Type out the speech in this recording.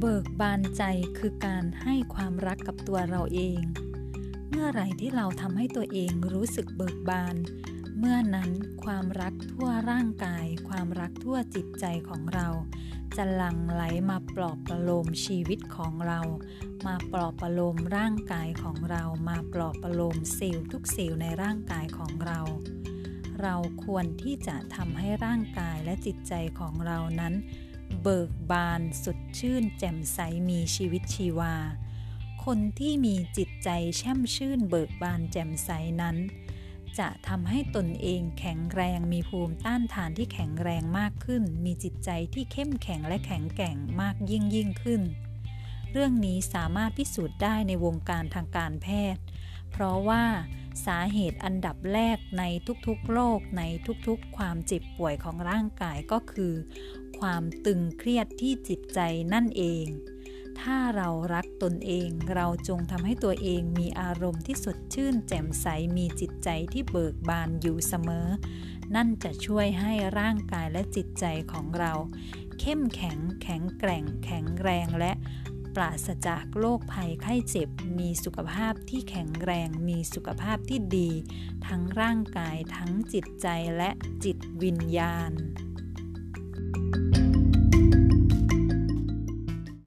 เบิกบานใจคือการให้ความรักกับตัวเราเอง เมื่อไหร่ที่เราทำให้ตัวเองรู้สึกเบิกบาน เมื่อนั้นความรักทั่วร่างกาย ความรักทั่วจิตใจของเรา จะหลั่งไหลมาปลอบประโลมชีวิตของเรา มาปลอบประโลมร่างกายของเรา มาปลอบประโลมเซลล์ทุกเซลล์ในร่างกายของเรา เราควรที่จะทำให้ร่างกายและจิตใจของเรานั้น เบิกบานสดชื่นแจ่มใสมีชีวิตชีวา คนที่มีจิตใจแช่มชื่นเบิกบานแจ่มใสนั้น จะทำให้ตนเองแข็งแรงมีภูมิต้านทานที่แข็งแรงมากขึ้น มีจิตใจที่เข้มแข็งและแข็งแกร่งมากยิ่งยิ่งขึ้น เรื่องนี้สามารถพิสูจน์ได้ในวงการทางการแพทย์ เพราะว่าสาเหตุอันดับแรกในทุกๆโรคในทุกๆ ความเจ็บป่วยของร่างกายก็คือ ความตึงเครียดที่จิตใจนั่นเอง ถ้าเรารักตนเองเราจงทำให้ตัวเองมีอารมณ์ที่สดชื่น แจ่มใสมีจิตใจที่เบิกบานอยู่เสมอ นั่นจะช่วยให้ร่างกายและจิตใจของเรา เข้มแข็งแข็งแกร่ง แข็งแรงและปราศจากโรคภัยไข้เจ็บ มีสุขภาพที่แข็งแรง มีสุขภาพที่ดี ทั้งร่างกายทั้งจิตใจและจิตวิญญาณ